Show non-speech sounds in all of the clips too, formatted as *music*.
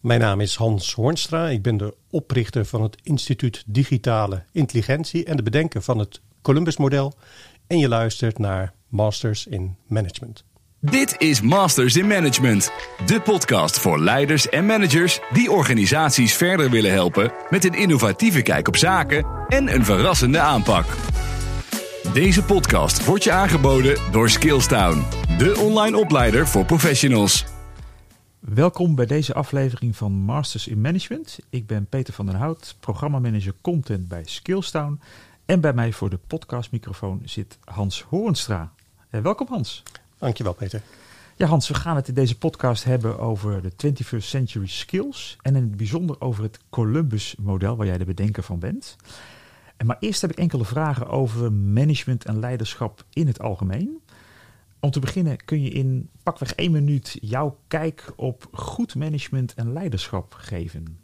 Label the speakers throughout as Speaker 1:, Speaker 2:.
Speaker 1: Mijn naam is Hans Hoornstra. Ik ben de oprichter van het Instituut Digitale Intelligentie en de bedenker van het Columbus-model. En je luistert naar Masters in Management.
Speaker 2: Dit is Masters in Management, de podcast voor leiders en managers die organisaties verder willen helpen met een innovatieve kijk op zaken en een verrassende aanpak. Deze podcast wordt je aangeboden door Skillstown, de online opleider voor professionals.
Speaker 3: Welkom bij deze aflevering van Masters in Management. Ik ben Peter van den Hout, programmamanager content bij Skillstown. En bij mij voor de podcastmicrofoon zit Hans Hoornstra. Eh, welkom Hans.
Speaker 1: Dankjewel Peter.
Speaker 3: Ja Hans, we gaan het in deze podcast hebben over de 21st Century Skills. En in het bijzonder over het Columbus-model waar jij de bedenker van bent. En maar eerst heb ik enkele vragen over management en leiderschap in het algemeen. Om te beginnen kun je in pakweg één minuut jouw kijk op goed management en leiderschap geven.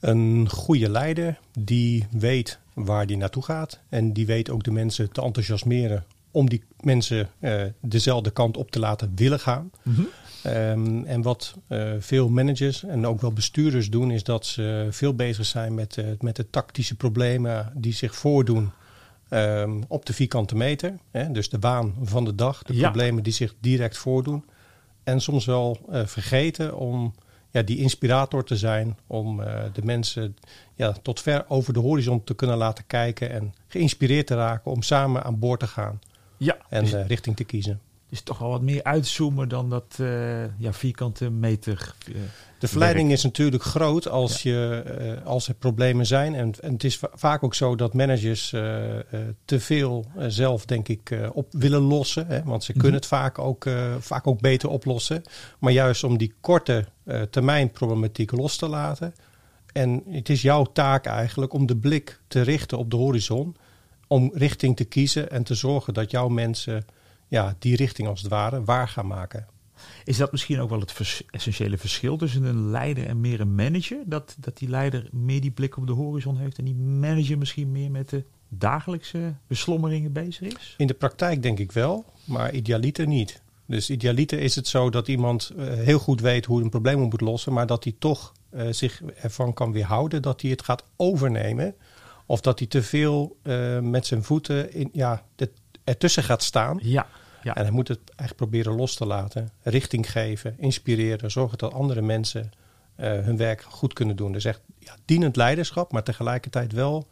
Speaker 1: Een goede leider die weet waar die naartoe gaat. En die weet ook de mensen te enthousiasmeren om die mensen uh, dezelfde kant op te laten willen gaan. Mm -hmm. um, en wat uh, veel managers en ook wel bestuurders doen, is dat ze veel bezig zijn met, uh, met de tactische problemen die zich voordoen um, op de vierkante meter. Hè? Dus de waan van de dag, de ja. problemen die zich direct voordoen. En soms wel vergeten om ja, die inspirator te zijn, om de mensen ja, tot ver over de horizon te kunnen laten kijken en geïnspireerd te raken om samen aan boord te gaan.
Speaker 3: Ja,
Speaker 1: en dus, uh, richting te kiezen.
Speaker 3: Dus toch wel wat meer uitzoomen dan dat uh, ja, vierkante meter. Uh,
Speaker 1: de verleiding werk. is natuurlijk groot als, ja. je, als er problemen zijn. En, en, het is vaak ook zo dat managers te veel zelf, denk ik, op willen lossen. Hè? Want ze kunnen mm -hmm. het vaak ook, vaak ook beter oplossen. Maar juist om die korte termijn problematiek los te laten. En het is jouw taak eigenlijk om de blik te richten op de horizon om richting te kiezen en te zorgen dat jouw mensen ja, die richting als het ware waar gaan maken.
Speaker 3: Is dat misschien ook wel het vers essentiële verschil tussen een leider en meer een manager? Dat, dat die leider meer die blik op de horizon heeft en die manager misschien meer met de dagelijkse beslommeringen bezig is?
Speaker 1: In de praktijk denk ik wel, maar idealiter niet. Dus idealiter is het zo dat iemand uh, heel goed weet hoe een probleem moet lossen, maar dat hij toch uh, zich ervan kan weerhouden dat hij het gaat overnemen. Of dat hij te veel uh, met zijn voeten in, ja, ertussen gaat staan.
Speaker 3: Ja, ja.
Speaker 1: En hij moet het eigenlijk proberen los te laten. Richting geven, inspireren. Zorgen dat andere mensen uh, hun werk goed kunnen doen. Dus echt ja, dienend leiderschap, maar tegelijkertijd wel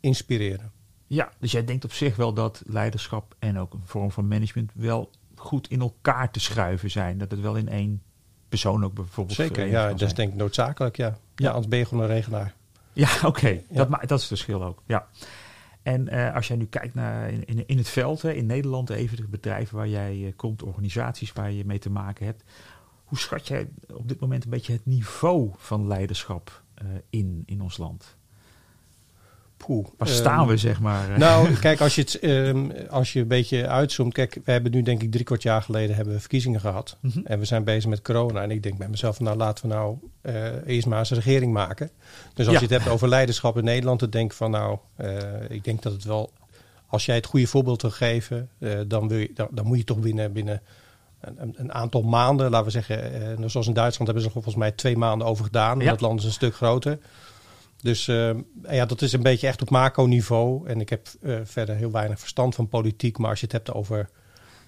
Speaker 1: inspireren.
Speaker 3: Ja, dus jij denkt op zich wel dat leiderschap en ook een vorm van management wel goed in elkaar te schuiven zijn. Dat het wel in één persoon ook bijvoorbeeld.
Speaker 1: Zeker, ja, dat is denk ik noodzakelijk. Ja. Ja. ja, anders ben je gewoon een regelaar.
Speaker 3: Ja, oké. Okay. Ja. Dat, dat is het verschil ook. Ja. En uh, als jij nu kijkt naar in, in, het veld, hè, in Nederland, even de bedrijven waar jij uh, komt, organisaties waar je mee te maken hebt. Hoe schat jij op dit moment een beetje het niveau van leiderschap uh, in, in ons land?
Speaker 1: Poeh,
Speaker 3: Waar staan um, we, zeg maar? *laughs*
Speaker 1: Nou, kijk, als je, het, um, als je een beetje uitzoomt. Kijk, we hebben nu denk ik drie kwart jaar geleden hebben we verkiezingen gehad. Mm -hmm. En we zijn bezig met corona. En ik denk bij mezelf, van, nou laten we nou uh, eerst maar eens een regering maken. Dus als ja. je het hebt over leiderschap in Nederland, dan denk ik van nou, uh, ik denk dat het wel... Als jij het goede voorbeeld wil geven, uh, dan, wil je, dan, dan, moet je toch binnen, binnen een, een, aantal maanden, laten we zeggen... zoals in Duitsland hebben ze er volgens mij twee maanden over gedaan. Ja. Dat land is een stuk groter. Dus uh, ja, dat is een beetje echt op macro-niveau. En ik heb uh, verder heel weinig verstand van politiek. Maar als je het hebt over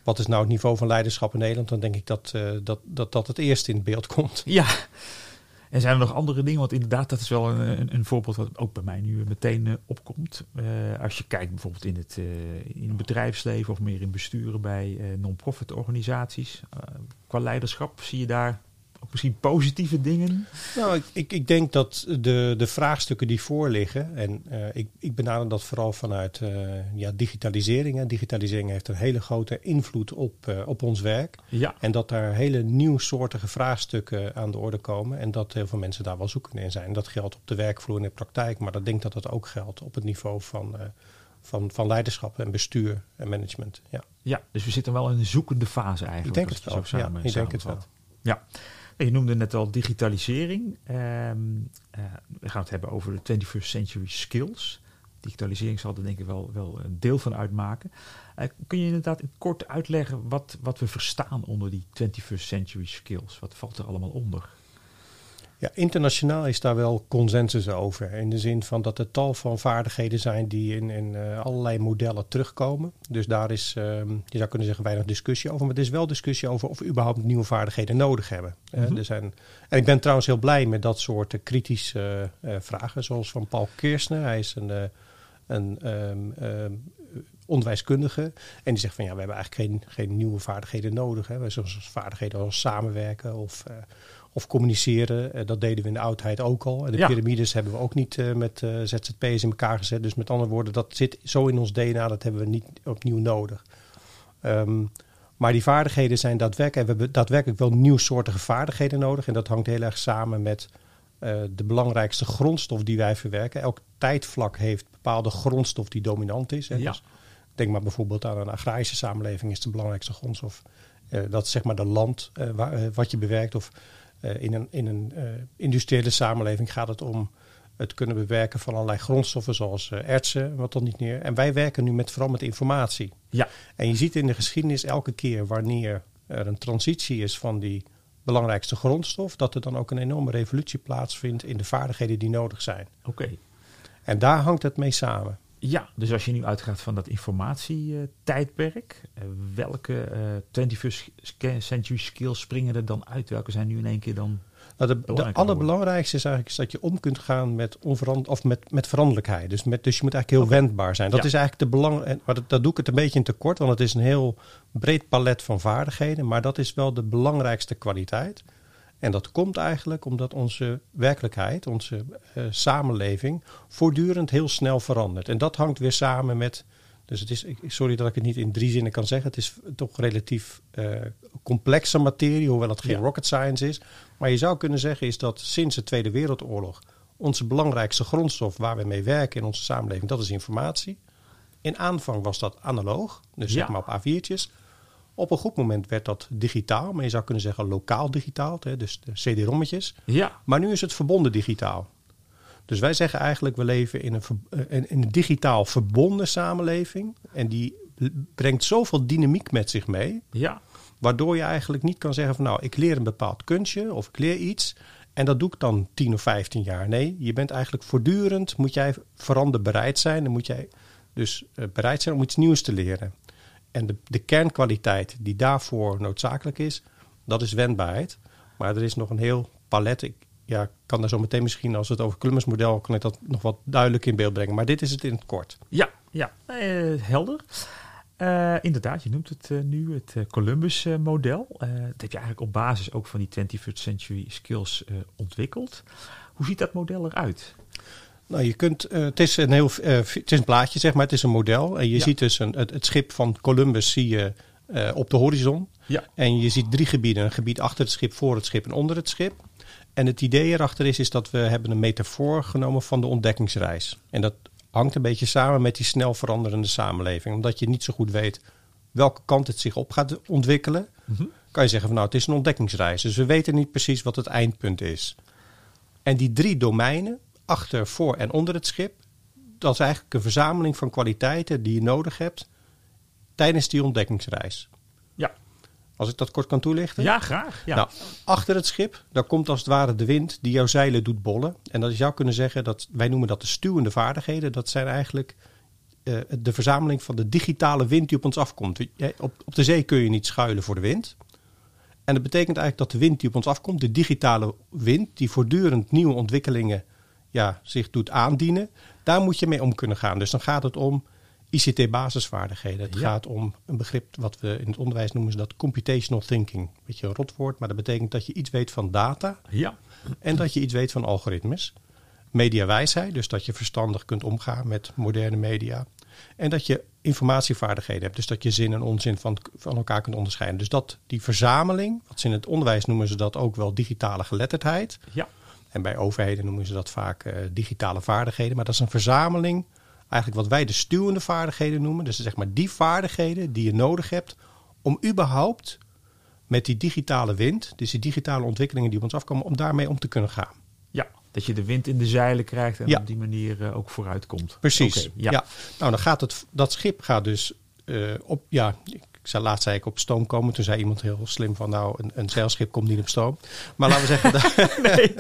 Speaker 1: wat is nou het niveau van leiderschap in Nederland, dan denk ik dat uh, dat, dat, dat het eerst in beeld komt. *laughs*
Speaker 3: Ja. En zijn er nog andere dingen? Want inderdaad, dat is wel een, een, een voorbeeld wat ook bij mij nu meteen opkomt. als je kijkt bijvoorbeeld in het, in het bedrijfsleven of meer in besturen bij non-profit organisaties. qua leiderschap zie je daar ook misschien positieve dingen?
Speaker 1: Nou, ik, ik, ik denk dat de, de vraagstukken die voorliggen, en uh, ik, ik benader dat vooral vanuit uh, ja, digitalisering. Hè. Digitalisering heeft een hele grote invloed op, uh, op ons werk.
Speaker 3: Ja.
Speaker 1: En dat daar hele nieuwsoortige vraagstukken aan de orde komen. En dat heel veel mensen daar wel zoekend in zijn. Dat geldt op de werkvloer en de praktijk, maar dat denk dat dat ook geldt op het niveau van van, van leiderschap en bestuur en management. Ja.
Speaker 3: ja, dus we zitten wel in een zoekende fase eigenlijk.
Speaker 1: Ik denk het wel.
Speaker 3: Samen,
Speaker 1: ja, ik denk het wel.
Speaker 3: Ja. Je noemde net al digitalisering. Um, uh, we gaan het hebben over de 21st century skills. Digitalisering zal er denk ik wel, wel een deel van uitmaken. Uh, kun je inderdaad in kort uitleggen wat, wat we verstaan onder die 21st century skills? Wat valt er allemaal onder?
Speaker 1: Ja, internationaal is daar wel consensus over. In de zin van dat er tal van vaardigheden zijn die in, in uh, allerlei modellen terugkomen. Dus daar is, uh, je zou kunnen zeggen, weinig discussie over. Maar er is wel discussie over of we überhaupt nieuwe vaardigheden nodig hebben. Mm -hmm. er zijn, en ik ben trouwens heel blij met dat soort kritische uh, vragen. Zoals van Paul Keersner. Hij is een, een um, onderwijskundige. En die zegt van ja, we hebben eigenlijk geen, geen nieuwe vaardigheden nodig. Hè. We hebben zoals vaardigheden als samenwerken of, of communiceren. Uh, dat deden we in de oudheid ook al. En de ja. piramides hebben we ook niet uh, met ZZP's in elkaar gezet. Dus met andere woorden, dat zit zo in ons DNA, dat hebben we niet opnieuw nodig. Um, maar die vaardigheden zijn daadwerkelijk, we hebben daadwerkelijk wel nieuwsoortige vaardigheden nodig. En dat hangt heel erg samen met de belangrijkste grondstof die wij verwerken. Elk tijdvlak heeft bepaalde grondstof die dominant is. Hè.
Speaker 3: Ja.
Speaker 1: Dus Denk maar bijvoorbeeld aan een agrarische samenleving is de belangrijkste grondstof. Uh, dat is zeg maar de land uh, waar, wat je bewerkt. Of in een, in een industriële samenleving gaat het om het kunnen bewerken van allerlei grondstoffen zoals ertsen, wat dan niet meer. En wij werken nu met, vooral met informatie.
Speaker 3: Ja.
Speaker 1: En je ziet in de geschiedenis elke keer wanneer er een transitie is van die belangrijkste grondstof, dat er dan ook een enorme revolutie plaatsvindt in de vaardigheden die nodig zijn.
Speaker 3: Oké. Okay.
Speaker 1: En daar hangt het mee samen.
Speaker 3: Ja, dus als je nu uitgaat van dat informatietijdperk, uh, welke uh, 21st century skills springen er dan uit? Welke zijn nu in één keer dan?
Speaker 1: Nou, de, de allerbelangrijkste is eigenlijk is dat je om kunt gaan met, onverand of met, met veranderlijkheid. Dus, met, dus je moet eigenlijk heel okay. wendbaar zijn. Dat ja. is eigenlijk de belang. En, maar dat, dat doe ik het een beetje in tekort, want het is een heel breed palet van vaardigheden. Maar dat is wel de belangrijkste kwaliteit. En dat komt eigenlijk omdat onze werkelijkheid, onze uh, samenleving, voortdurend heel snel verandert. En dat hangt weer samen met. Dus het is, sorry dat ik het niet in drie zinnen kan zeggen. Het is toch relatief uh, complexe materie, hoewel het geen ja. rocket science is. Maar je zou kunnen zeggen is dat sinds de Tweede Wereldoorlog onze belangrijkste grondstof waar we mee werken in onze samenleving, dat is informatie. In aanvang was dat analoog, dus
Speaker 3: Ja.
Speaker 1: zeg maar op A4'tjes. Op een goed moment werd dat digitaal, maar je zou kunnen zeggen lokaal digitaal, dus de CD-rommetjes.
Speaker 3: Ja,
Speaker 1: Maar nu is het verbonden digitaal. Dus wij zeggen eigenlijk, we leven in een, eh, in een digitaal verbonden samenleving. En die brengt zoveel dynamiek met zich mee,
Speaker 3: ja,
Speaker 1: waardoor je eigenlijk niet kan zeggen van nou, ik leer een bepaald kunstje of ik leer iets. En dat doe ik dan 10 of 15 jaar. Nee, je bent eigenlijk voortdurend, moet jij veranderbereid zijn. Dan moet jij dus eh, bereid zijn om iets nieuws te leren. En de, de kernkwaliteit die daarvoor noodzakelijk is, dat is wendbaarheid. Maar er is nog een heel palet. Ik ja, kan daar zo meteen misschien, als het over Columbus model, kan ik dat nog wat duidelijk in beeld brengen. Maar dit is het in het kort.
Speaker 3: ja, ja. Eh, helder. Eh, inderdaad, je noemt het eh, nu het Columbus-model. dat heb je eigenlijk op basis ook van die 21st century skills ontwikkeld. Hoe ziet dat model eruit?
Speaker 1: Nou, je kunt, eh, het is een heel, eh, het is een plaatje zeg maar, het is een model. En je
Speaker 3: Ja.
Speaker 1: ziet dus een, het, het schip van Columbus zie je eh, op de horizon.
Speaker 3: Ja.
Speaker 1: En je ziet drie gebieden. Een gebied achter het schip, voor het schip en onder het schip. En het idee erachter is, is dat we hebben een metafoor genomen van de ontdekkingsreis. En dat hangt een beetje samen met die snel veranderende samenleving. Omdat je niet zo goed weet welke kant het zich op gaat ontwikkelen.
Speaker 3: Mhm.
Speaker 1: Kan je zeggen van nou, het is een ontdekkingsreis. Dus we weten niet precies wat het eindpunt is. En die drie domeinen, achter, voor en onder het schip, dat is eigenlijk een verzameling van kwaliteiten die je nodig hebt tijdens die ontdekkingsreis.
Speaker 3: Ja.
Speaker 1: Als ik dat kort kan toelichten.
Speaker 3: Ja, graag. Ja.
Speaker 1: Nou, achter het schip, daar komt als het ware de wind die jouw zeilen doet bollen. En dat je zou kunnen zeggen dat wij noemen dat de stuwende vaardigheden. Dat zijn eigenlijk eh, de verzameling van de digitale wind die op ons afkomt. Op, op de zee kun je niet schuilen voor de wind. En dat betekent eigenlijk dat de wind die op ons afkomt, de digitale wind, die voortdurend nieuwe ontwikkelingen ja, zich doet aandienen, daar moet je mee om kunnen gaan. Dus dan gaat het om ICT-basisvaardigheden. Het
Speaker 3: Ja.
Speaker 1: gaat om een begrip wat we in het onderwijs noemen ze dat computational thinking. Beetje een rotwoord, maar dat betekent dat je iets weet van data
Speaker 3: ja.
Speaker 1: en dat je iets weet van algoritmes. Mediawijsheid, dus dat je verstandig kunt omgaan met moderne media. En dat je informatievaardigheden hebt, dus dat je zin en onzin van, van elkaar kunt onderscheiden. Dus dat die verzameling, wat ze in het onderwijs noemen ze dat ook wel digitale geletterdheid.
Speaker 3: ja.
Speaker 1: En bij overheden noemen ze dat vaak eh, digitale vaardigheden. Maar dat is een verzameling, eigenlijk wat wij de stuwende vaardigheden noemen. Dus zeg maar die vaardigheden die je nodig hebt om überhaupt met die digitale wind, dus die digitale ontwikkelingen die op ons afkomen, om daarmee om te kunnen gaan.
Speaker 3: Ja, dat je de wind in de zeilen krijgt en
Speaker 1: Ja.
Speaker 3: op die manier eh, ook vooruit komt.
Speaker 1: Precies. Ja.
Speaker 3: ja.
Speaker 1: Nou, dan gaat het, dat schip gaat dus eh, op, ja, ik Ik zei, laatst zei ik op stoom komen. Toen zei iemand heel slim van, nou, een, een zeilschip komt niet op stoom. Maar laten we zeggen, dat, *laughs* *laughs* nee.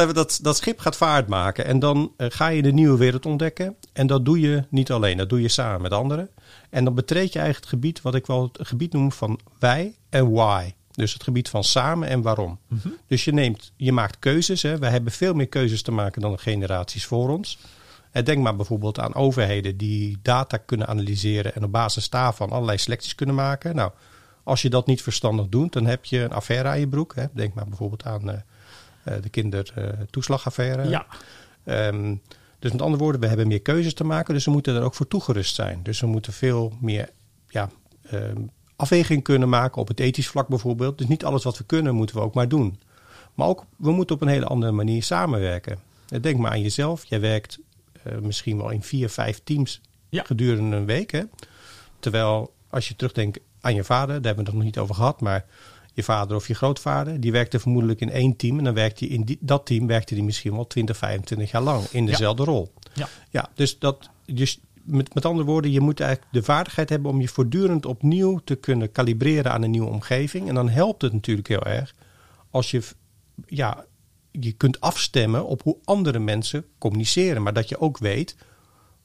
Speaker 1: even, dat, dat schip gaat vaart maken. En dan uh, ga je de nieuwe wereld ontdekken. En dat doe je niet alleen, dat doe je samen met anderen. En dan betreed je eigenlijk het gebied, wat ik wel het gebied noem van wij en why. Dus het gebied van samen en waarom. Mm -hmm. Dus je, neemt, je maakt keuzes. Hè. We hebben veel meer keuzes te maken dan de generaties voor ons. En denk maar bijvoorbeeld aan overheden die data kunnen analyseren en op basis daarvan allerlei selecties kunnen maken. Nou, als je dat niet verstandig doet, dan heb je een affaire aan je broek. Hè. Denk maar bijvoorbeeld aan uh, uh, de kindertoeslagaffaire.
Speaker 3: ja.
Speaker 1: Um, dus met andere woorden, we hebben meer keuzes te maken, dus we moeten er ook voor toegerust zijn. Dus we moeten veel meer ja, um, afweging kunnen maken op het ethisch vlak bijvoorbeeld. Dus niet alles wat we kunnen, moeten we ook maar doen. Maar ook, we moeten op een hele andere manier samenwerken. Denk maar aan jezelf. Jij werkt misschien wel in vier, vijf teams ja. gedurende een week. Hè? Terwijl als je terugdenkt aan je vader, daar hebben we het nog niet over gehad, maar je vader of je grootvader, die werkte vermoedelijk in één team. En dan werkte hij in die, dat team werkte hij misschien wel 20, 25 jaar lang in dezelfde
Speaker 3: ja.
Speaker 1: rol.
Speaker 3: Ja.
Speaker 1: ja, dus dat. Dus met, met andere woorden, je moet eigenlijk de vaardigheid hebben om je voortdurend opnieuw te kunnen kalibreren aan een nieuwe omgeving. En dan helpt het natuurlijk heel erg als je ja, je kunt afstemmen op hoe andere mensen communiceren. Maar dat je ook weet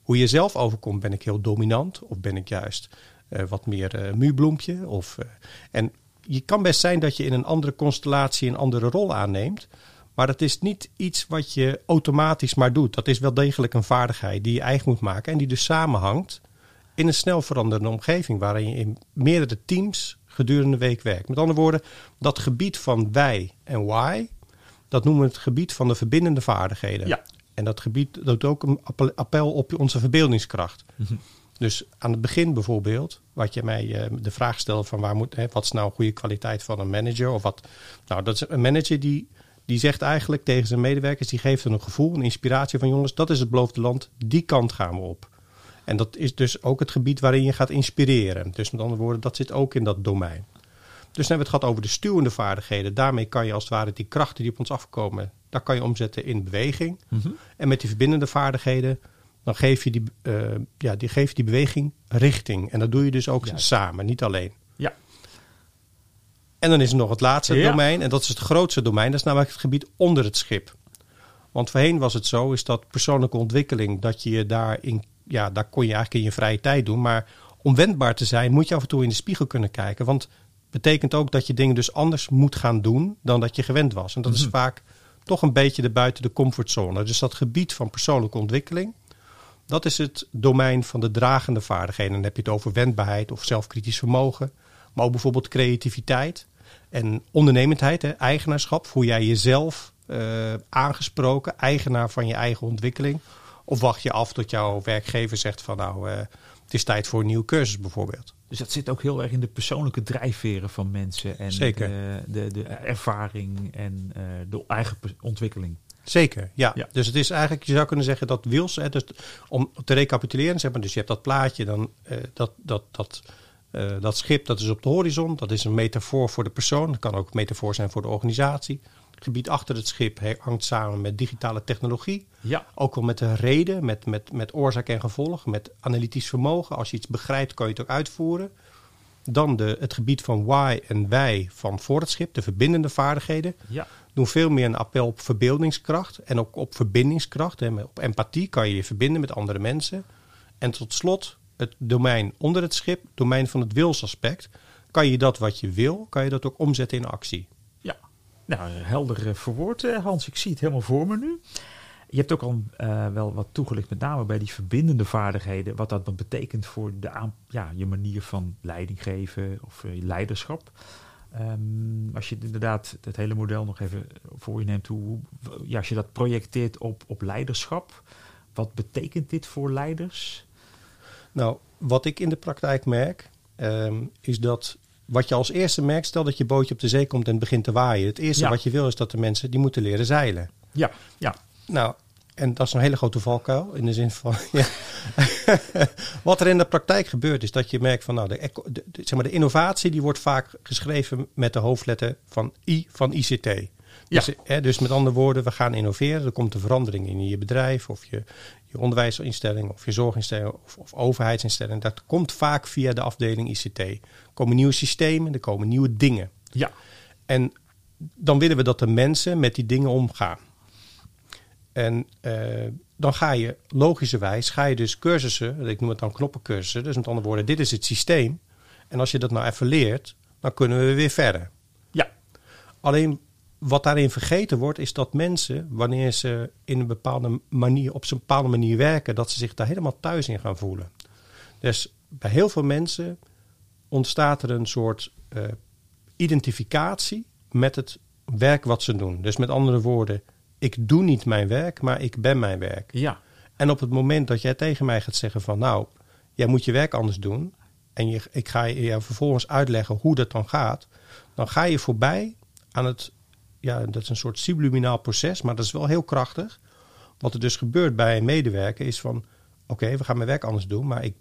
Speaker 1: hoe je zelf overkomt. Ben ik heel dominant of ben ik juist uh, wat meer uh, muurbloempje? Of, uh, en je kan best zijn dat je in een andere constellatie een andere rol aanneemt. Maar dat is niet iets wat je automatisch maar doet. Dat is wel degelijk een vaardigheid die je eigen moet maken. En die dus samenhangt in een snel veranderende omgeving. Waarin je in meerdere teams gedurende de week werkt. Met andere woorden, dat gebied van wij en why. Dat noemen we het gebied van de verbindende vaardigheden.
Speaker 3: Ja.
Speaker 1: En dat gebied doet ook een appel op onze verbeeldingskracht.
Speaker 3: Mhm.
Speaker 1: Dus aan het begin bijvoorbeeld, wat je mij uh, de vraag stelde van waar moet, hè, wat is nou een goede kwaliteit van een manager? Of wat, nou, dat is een manager die, die zegt eigenlijk tegen zijn medewerkers, die geeft een gevoel, een inspiratie van jongens, dat is het beloofde land, die kant gaan we op. En dat is dus ook het gebied waarin je gaat inspireren. Dus met andere woorden, dat zit ook in dat domein. Dus dan hebben we het gehad over de stuwende vaardigheden. Daarmee kan je als het ware die krachten die op ons afkomen, daar kan je omzetten in beweging.
Speaker 3: Mm-hmm.
Speaker 1: En met die verbindende vaardigheden, dan geef je die, uh, ja, die, geef die beweging richting. En dat doe je dus ook
Speaker 3: Juist.
Speaker 1: samen, niet alleen.
Speaker 3: Ja.
Speaker 1: En dan is er nog het laatste
Speaker 3: Ja.
Speaker 1: domein. En dat is het grootste domein. Dat is namelijk het gebied onder het schip. Want voorheen was het zo, is dat persoonlijke ontwikkeling, dat je je daarin, ja, daar kon je eigenlijk in je vrije tijd doen. Maar om wendbaar te zijn, moet je af en toe in de spiegel kunnen kijken. Want betekent ook dat je dingen dus anders moet gaan doen dan dat je gewend was. En dat is
Speaker 3: Mhm.
Speaker 1: vaak toch een beetje de buiten de comfortzone. Dus dat gebied van persoonlijke ontwikkeling, dat is het domein van de dragende vaardigheden. Dan heb je het over wendbaarheid of zelfkritisch vermogen, maar ook bijvoorbeeld creativiteit en ondernemendheid, hè, eigenaarschap. Voel jij jezelf eh, aangesproken, eigenaar van je eigen ontwikkeling? Of wacht je af tot jouw werkgever zegt van nou, eh, het is tijd voor een nieuwe cursus bijvoorbeeld?
Speaker 3: Dus dat zit ook heel erg in de persoonlijke drijfveren van mensen. En
Speaker 1: Zeker.
Speaker 3: De, de, de ervaring en uh, de eigen ontwikkeling.
Speaker 1: Zeker, ja.
Speaker 3: Ja.
Speaker 1: Dus het is eigenlijk, je zou kunnen zeggen dat wils, hè, dus om te recapituleren, zeg maar, dus je hebt dat plaatje, dan uh, dat, dat, dat, uh, dat schip, dat is op de horizon, dat is een metafoor voor de persoon, dat kan ook een metafoor zijn voor de organisatie. Het gebied achter het schip hangt samen met digitale technologie.
Speaker 3: Ja.
Speaker 1: Ook wel met de reden, met, met, met oorzaak en gevolg, met analytisch vermogen. Als je iets begrijpt, kan je het ook uitvoeren. Dan de, het gebied van why en wij van voor het schip, de verbindende vaardigheden.
Speaker 3: Ja.
Speaker 1: Doen veel meer een appel op verbeeldingskracht en ook op verbindingskracht. Hè. Op empathie kan je je verbinden met andere mensen. En tot slot het domein onder het schip, domein van het wilsaspect. Kan je dat wat je wil, kan je dat ook omzetten in actie.
Speaker 3: Nou helder verwoord Hans. Ik zie het helemaal voor me nu. Je hebt ook al uh, wel wat toegelicht, met name bij die verbindende vaardigheden, wat dat dan betekent voor de aan, ja, je manier van leiding geven of uh, leiderschap. Um, als je inderdaad het hele model nog even voor je neemt, hoe, ja, als je dat projecteert op, op leiderschap, wat betekent dit voor leiders?
Speaker 1: Nou, wat ik in de praktijk merk, um, is dat wat je als eerste merkt, stel dat je bootje op de zee komt en begint te waaien. Het eerste
Speaker 3: Ja.
Speaker 1: wat je wil is dat de mensen die moeten leren zeilen.
Speaker 3: Ja, ja.
Speaker 1: Nou, en dat is een hele grote valkuil. In de zin van. *laughs* Ja. *laughs* Wat er in de praktijk gebeurt, is dat je merkt van. Nou, de, de- zeg maar, de innovatie die wordt vaak geschreven met de hoofdletter van I van ICT. Dus, hè, dus met andere woorden, we gaan innoveren. Er komt een verandering in je bedrijf of je, je onderwijsinstelling of je zorginstelling of, of overheidsinstelling. Dat komt vaak via de afdeling ICT. Er komen nieuwe systemen, er komen nieuwe dingen.
Speaker 3: Ja.
Speaker 1: En dan willen we dat de mensen met die dingen omgaan. En uh, dan ga je logischerwijs, ga je dus cursussen, ik noem het dan knoppencursussen. Dus met andere woorden, dit is het systeem. En als je dat nou even leert, dan kunnen we weer verder.
Speaker 3: Ja.
Speaker 1: Alleen wat daarin vergeten wordt, is dat mensen, wanneer ze in een bepaalde manier, op een bepaalde manier werken, dat ze zich daar helemaal thuis in gaan voelen. Dus bij heel veel mensen ontstaat er een soort uh, identificatie met het werk wat ze doen. Dus met andere woorden, ik doe niet mijn werk, maar ik ben mijn werk.
Speaker 3: Ja.
Speaker 1: En op het moment dat jij tegen mij gaat zeggen van nou, jij moet je werk anders doen. En je, ik ga je vervolgens uitleggen hoe dat dan gaat. Dan ga je voorbij aan het, ja, dat is een soort subliminaal proces, maar dat is wel heel krachtig. Wat er dus gebeurt bij een medewerker is van oké, we gaan mijn werk anders doen, maar ik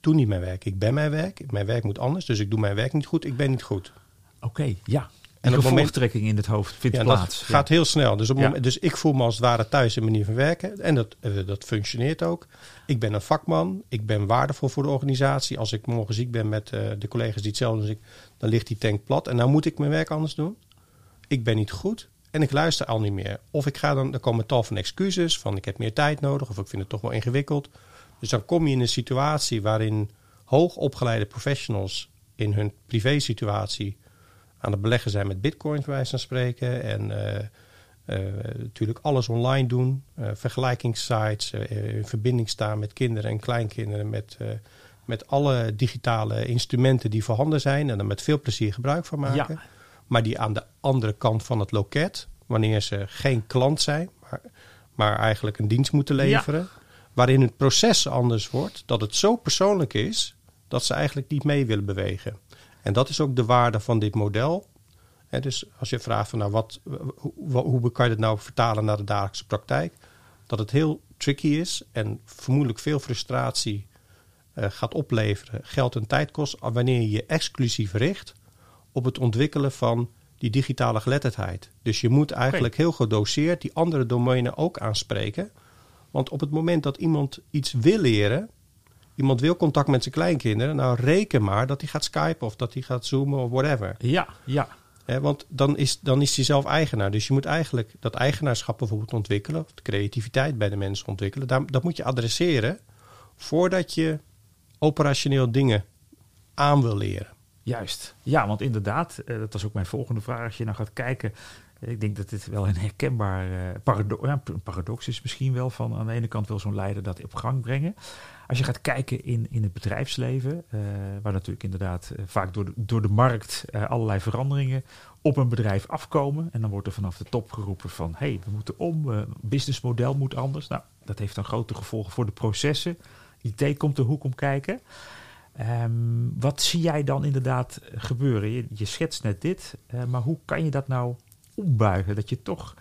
Speaker 1: doe niet mijn werk. Ik ben mijn werk, mijn werk moet anders, dus ik doe mijn werk niet goed, ik ben niet goed.
Speaker 3: Oké, ja. En de gevolgtrekking in het hoofd vindt
Speaker 1: ja,
Speaker 3: plaats.
Speaker 1: Dat gaat heel snel. Dus, op moment, dus ik voel me als het ware thuis in manier van werken. En dat, uh, dat functioneert ook. Ik ben een vakman. Ik ben waardevol voor de organisatie. Als ik morgen ziek ben met uh, de collega's die hetzelfde als ik, dan ligt die tank plat. En dan moet ik mijn werk anders doen. Ik ben niet goed. En ik luister al niet meer. Of ik ga dan, er komen tal van excuses. Van ik heb meer tijd nodig. Of ik vind het toch wel ingewikkeld. Dus dan kom je in een situatie waarin hoogopgeleide professionals in hun privé situatie aan het beleggen zijn met bitcoin, bij wijze van spreken. En uh, uh, natuurlijk alles online doen. Uh, vergelijkingssites, in verbinding staan met kinderen en kleinkinderen. Met, met alle digitale instrumenten die voorhanden zijn. En er met veel plezier gebruik van maken.
Speaker 3: Ja.
Speaker 1: Maar die aan de andere kant van het loket, wanneer ze geen klant zijn, maar, maar eigenlijk een dienst moeten leveren.
Speaker 3: Ja.
Speaker 1: Waarin het proces anders wordt, dat het zo persoonlijk is dat ze eigenlijk niet mee willen bewegen. En dat is ook de waarde van dit model. Dus als je vraagt van nou wat, hoe, hoe kan je het nou vertalen naar de dagelijkse praktijk? Dat het heel tricky is en vermoedelijk veel frustratie uh, gaat opleveren, geld en tijd kost, wanneer je je exclusief richt op het ontwikkelen van die digitale geletterdheid. Dus je moet eigenlijk heel gedoseerd die andere domeinen ook aanspreken. Want op het moment dat iemand iets wil leren, iemand wil contact met zijn kleinkinderen, nou reken maar dat hij gaat skypen of dat hij gaat zoomen of whatever.
Speaker 3: Ja, ja.
Speaker 1: He, want dan is, dan is hij zelf eigenaar. Dus je moet eigenlijk dat eigenaarschap bijvoorbeeld ontwikkelen, of de creativiteit bij de mensen ontwikkelen. Daar, dat moet je adresseren voordat je operationeel dingen aan wil leren.
Speaker 3: Juist. Ja, want inderdaad, uh, dat was ook mijn volgende vraag. Als je nou gaat kijken, ik denk dat dit wel een herkenbaar parado ja, paradox is misschien wel. Van aan de ene kant wil zo'n leider dat op gang brengen. Als je gaat kijken in, in het bedrijfsleven, waar natuurlijk inderdaad vaak door de, door de markt allerlei veranderingen op een bedrijf afkomen. En dan wordt er vanaf de top geroepen van, hé, hey, we moeten om, businessmodel moet anders. Nou, dat heeft dan grote gevolgen voor de processen. IT komt de hoek om kijken. Um, wat zie jij dan inderdaad gebeuren? Je, je schetst net dit, maar hoe kan je dat nou ombuigen? Dat je toch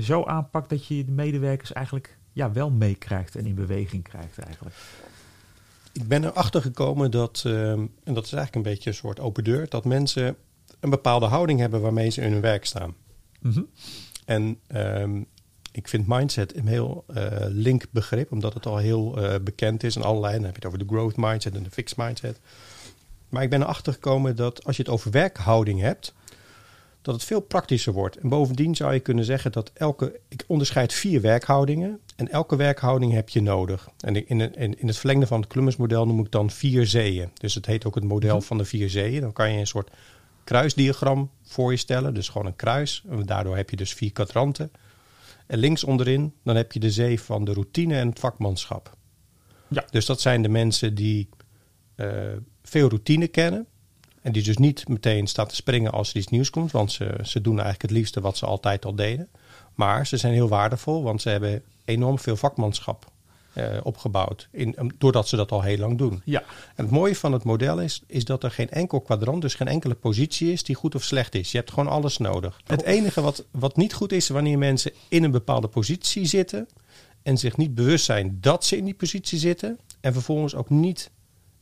Speaker 3: zo aanpakt dat je de medewerkers eigenlijk ja, wel meekrijgt en in beweging krijgt eigenlijk.
Speaker 1: Ik ben erachter gekomen dat, uh, en dat is eigenlijk een beetje een soort open deur, dat mensen een bepaalde houding hebben waarmee ze in hun werk staan.
Speaker 3: Mm -hmm.
Speaker 1: En um, ik vind mindset een heel uh, link begrip, omdat het al heel uh, bekend is en allerlei. Dan heb je het over de growth mindset en de fixed mindset. Maar ik ben erachter gekomen dat als je het over werkhouding hebt, dat het veel praktischer wordt. En bovendien zou je kunnen zeggen dat elke. Ik onderscheid vier werkhoudingen. En elke werkhouding heb je nodig. En in, in, in het verlengde van het Columbus-model noem ik dan vier zeeën. Dus het heet ook het model van de vier zeeën. Dan kan je een soort kruisdiagram voor je stellen. Dus gewoon een kruis. En daardoor heb je dus vier kadranten. En links onderin, dan heb je de zee van de routine en het vakmanschap.
Speaker 3: Ja.
Speaker 1: Dus dat zijn de mensen die uh, veel routine kennen. En die dus niet meteen staan te springen als er iets nieuws komt. Want ze, ze doen eigenlijk het liefste wat ze altijd al deden. Maar ze zijn heel waardevol, want ze hebben enorm veel vakmanschap uh, opgebouwd. In, doordat ze dat al heel lang doen.
Speaker 3: Ja.
Speaker 1: En het mooie van het model is, is dat er geen enkel kwadrant, dus geen enkele positie is die goed of slecht is. Je hebt gewoon alles nodig. Oh. Het enige wat, wat niet goed is, wanneer mensen in een bepaalde positie zitten. en zich niet bewust zijn dat ze in die positie zitten. en vervolgens ook niet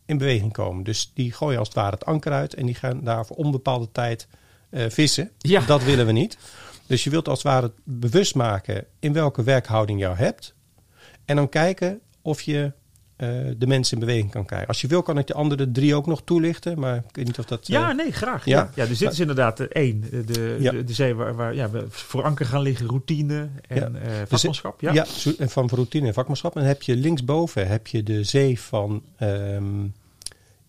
Speaker 1: in beweging komen. Dus die gooien als het ware het anker uit en die gaan daar voor onbepaalde tijd uh, vissen.
Speaker 3: Ja.
Speaker 1: Dat willen we niet. Dus je wilt als het ware bewust maken in welke werkhouding je hebt. En dan kijken of je uh, de mensen in beweging kan krijgen. Als je wil, kan ik de andere drie ook nog toelichten. Maar ik weet niet of dat.
Speaker 3: Ja, uh, nee, graag. Ja, ja. ja dus dit is inderdaad de één. De, ja. de, de, zee waar, waar ja, we voor anker gaan liggen, routine en ja. uh, vakmanschap. Ja.
Speaker 1: ja, en van routine en vakmanschap. En heb je linksboven heb je de zee van um,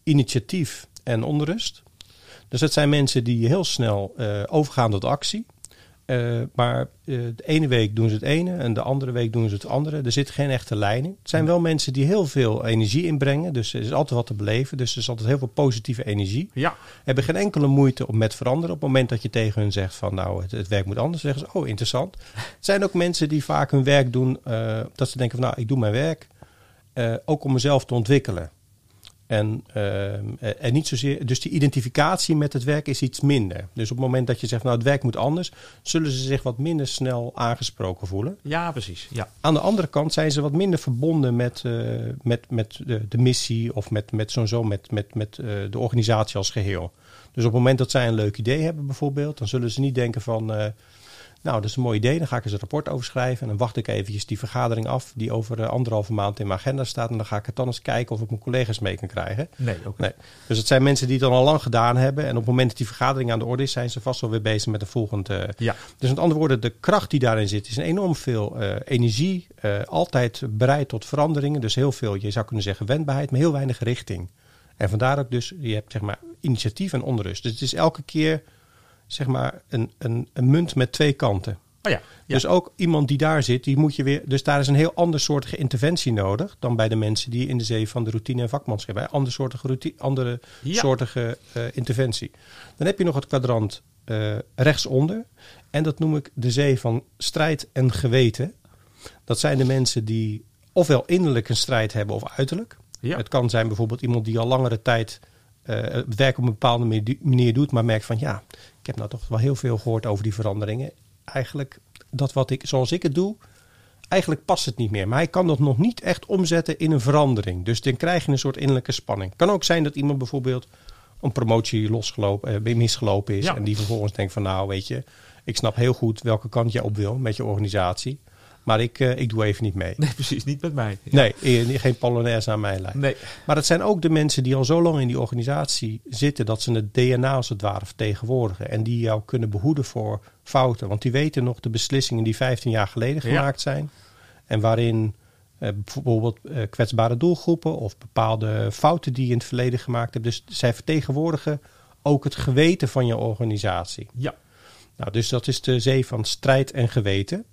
Speaker 1: initiatief en onrust. Dus dat zijn mensen die heel snel overgaan tot actie. Uh, maar uh, de ene week doen ze het ene en de andere week doen ze het andere. Er zit geen echte lijn in. Het zijn wel mensen die heel veel energie inbrengen. Dus er is altijd wat te beleven. Dus er is altijd heel veel positieve energie.
Speaker 3: Ja.
Speaker 1: Hebben geen enkele moeite om met veranderen. Op het moment dat je tegen hun zegt van nou het, het werk moet anders. Zeggen ze oh interessant. Het *laughs* zijn ook mensen die vaak hun werk doen. Uh, dat ze denken van nou ik doe mijn werk. ook om mezelf te ontwikkelen. En, uh, en niet zozeer, dus die identificatie met het werk is iets minder. Dus op het moment dat je zegt, nou het werk moet anders, zullen ze zich wat minder snel aangesproken voelen.
Speaker 3: Ja, precies. Ja.
Speaker 1: Aan de andere kant zijn ze wat minder verbonden met, uh, met, met de, de, missie of met, met zo'n zo met, met, met uh, de organisatie als geheel. Dus op het moment dat zij een leuk idee hebben bijvoorbeeld, dan zullen ze niet denken van nou, dat is een mooi idee. Dan ga ik eens een rapport over schrijven. En dan wacht ik eventjes die vergadering af die over uh, anderhalve maand in mijn agenda staat. En dan ga ik het dan eens kijken of ik mijn collega's mee kan krijgen.
Speaker 3: Nee, ook
Speaker 1: nee. Dus het zijn mensen die het dan al lang gedaan hebben. En op het moment dat die vergadering aan de orde is, zijn ze vast wel weer bezig met de volgende. Uh,
Speaker 3: ja.
Speaker 1: Dus met andere woorden, de kracht die daarin zit, is enorm veel uh, energie. altijd bereid tot veranderingen. Dus heel veel, je zou kunnen zeggen, wendbaarheid, maar heel weinig richting. En vandaar ook dus, je hebt zeg maar initiatief en onrust. Dus het is elke keer zeg maar een, een, een munt met twee kanten.
Speaker 3: Oh ja, ja,
Speaker 1: Dus ook iemand die daar zit, die moet je weer. Dus daar is een heel ander soortige interventie nodig dan bij de mensen die in de zee van de routine en vakmanschap hebben. Andere soortige, routine, andere
Speaker 3: Ja.
Speaker 1: soortige uh, interventie. Dan heb je nog het kwadrant uh, rechtsonder. En dat noem ik de zee van strijd en geweten. Dat zijn de mensen die ofwel innerlijk een strijd hebben of uiterlijk.
Speaker 3: Ja.
Speaker 1: Het kan zijn bijvoorbeeld iemand die al langere tijd het werk op een bepaalde manier doet, maar merkt van ja, ik heb nou toch wel heel veel gehoord over die veranderingen. Eigenlijk dat wat ik, zoals ik het doe, eigenlijk past het niet meer. Maar hij kan dat nog niet echt omzetten in een verandering. Dus dan krijg je een soort innerlijke spanning. Kan ook zijn dat iemand bijvoorbeeld een promotie losgelopen, eh, misgelopen is.
Speaker 3: Ja.
Speaker 1: En die vervolgens denkt van nou weet je, ik snap heel goed welke kant je op wil met je organisatie. Maar ik, uh, ik doe even niet mee.
Speaker 3: Nee, precies. Niet met mij.
Speaker 1: Ja. Nee, geen polonaise aan mijn lijn.
Speaker 3: Nee.
Speaker 1: Maar het zijn ook de mensen die al zo lang in die organisatie zitten... dat ze het DNA als het ware vertegenwoordigen. En die jou kunnen behoeden voor fouten. Want die weten nog de beslissingen die 15 jaar geleden gemaakt ja. zijn. En waarin uh, bijvoorbeeld uh, kwetsbare doelgroepen... of bepaalde fouten die je in het verleden gemaakt hebt. Dus zij vertegenwoordigen ook het geweten van je organisatie.
Speaker 3: Ja.
Speaker 1: Nou, dus dat is de zee van strijd en geweten...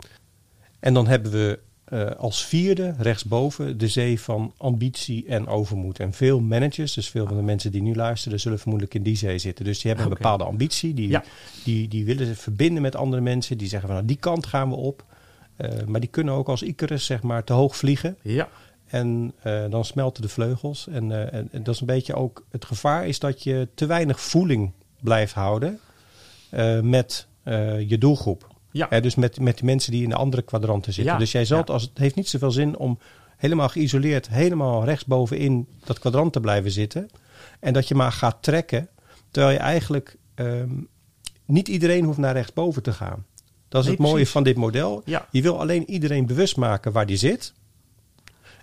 Speaker 1: En dan hebben we uh, als vierde rechtsboven de zee van ambitie en overmoed. En veel managers, dus veel van de mensen die nu luisteren, zullen vermoedelijk in die zee zitten. Dus die hebben okay. een bepaalde ambitie, die,
Speaker 3: ja.
Speaker 1: die, die willen zich verbinden met andere mensen. Die zeggen van nou, die kant gaan we op. Uh, maar die kunnen ook als Icarus zeg maar te hoog vliegen.
Speaker 3: Ja.
Speaker 1: En uh, dan smelten de vleugels. En, en, en, dat is een beetje ook het gevaar is dat je te weinig voeling blijft houden met je doelgroep.
Speaker 3: Ja.
Speaker 1: ja. dus met, met de mensen die in de andere kwadranten zitten.
Speaker 3: Ja.
Speaker 1: Dus jij zult,
Speaker 3: ja.
Speaker 1: als het heeft niet zoveel zin om helemaal geïsoleerd, helemaal rechtsbovenin dat kwadrant te blijven zitten. En dat je maar gaat trekken, terwijl je eigenlijk um, niet iedereen hoeft naar rechtsboven te gaan. Dat is
Speaker 3: Nee,
Speaker 1: het mooie
Speaker 3: precies.
Speaker 1: van dit model.
Speaker 3: Ja.
Speaker 1: Je wil alleen iedereen bewust maken waar die zit.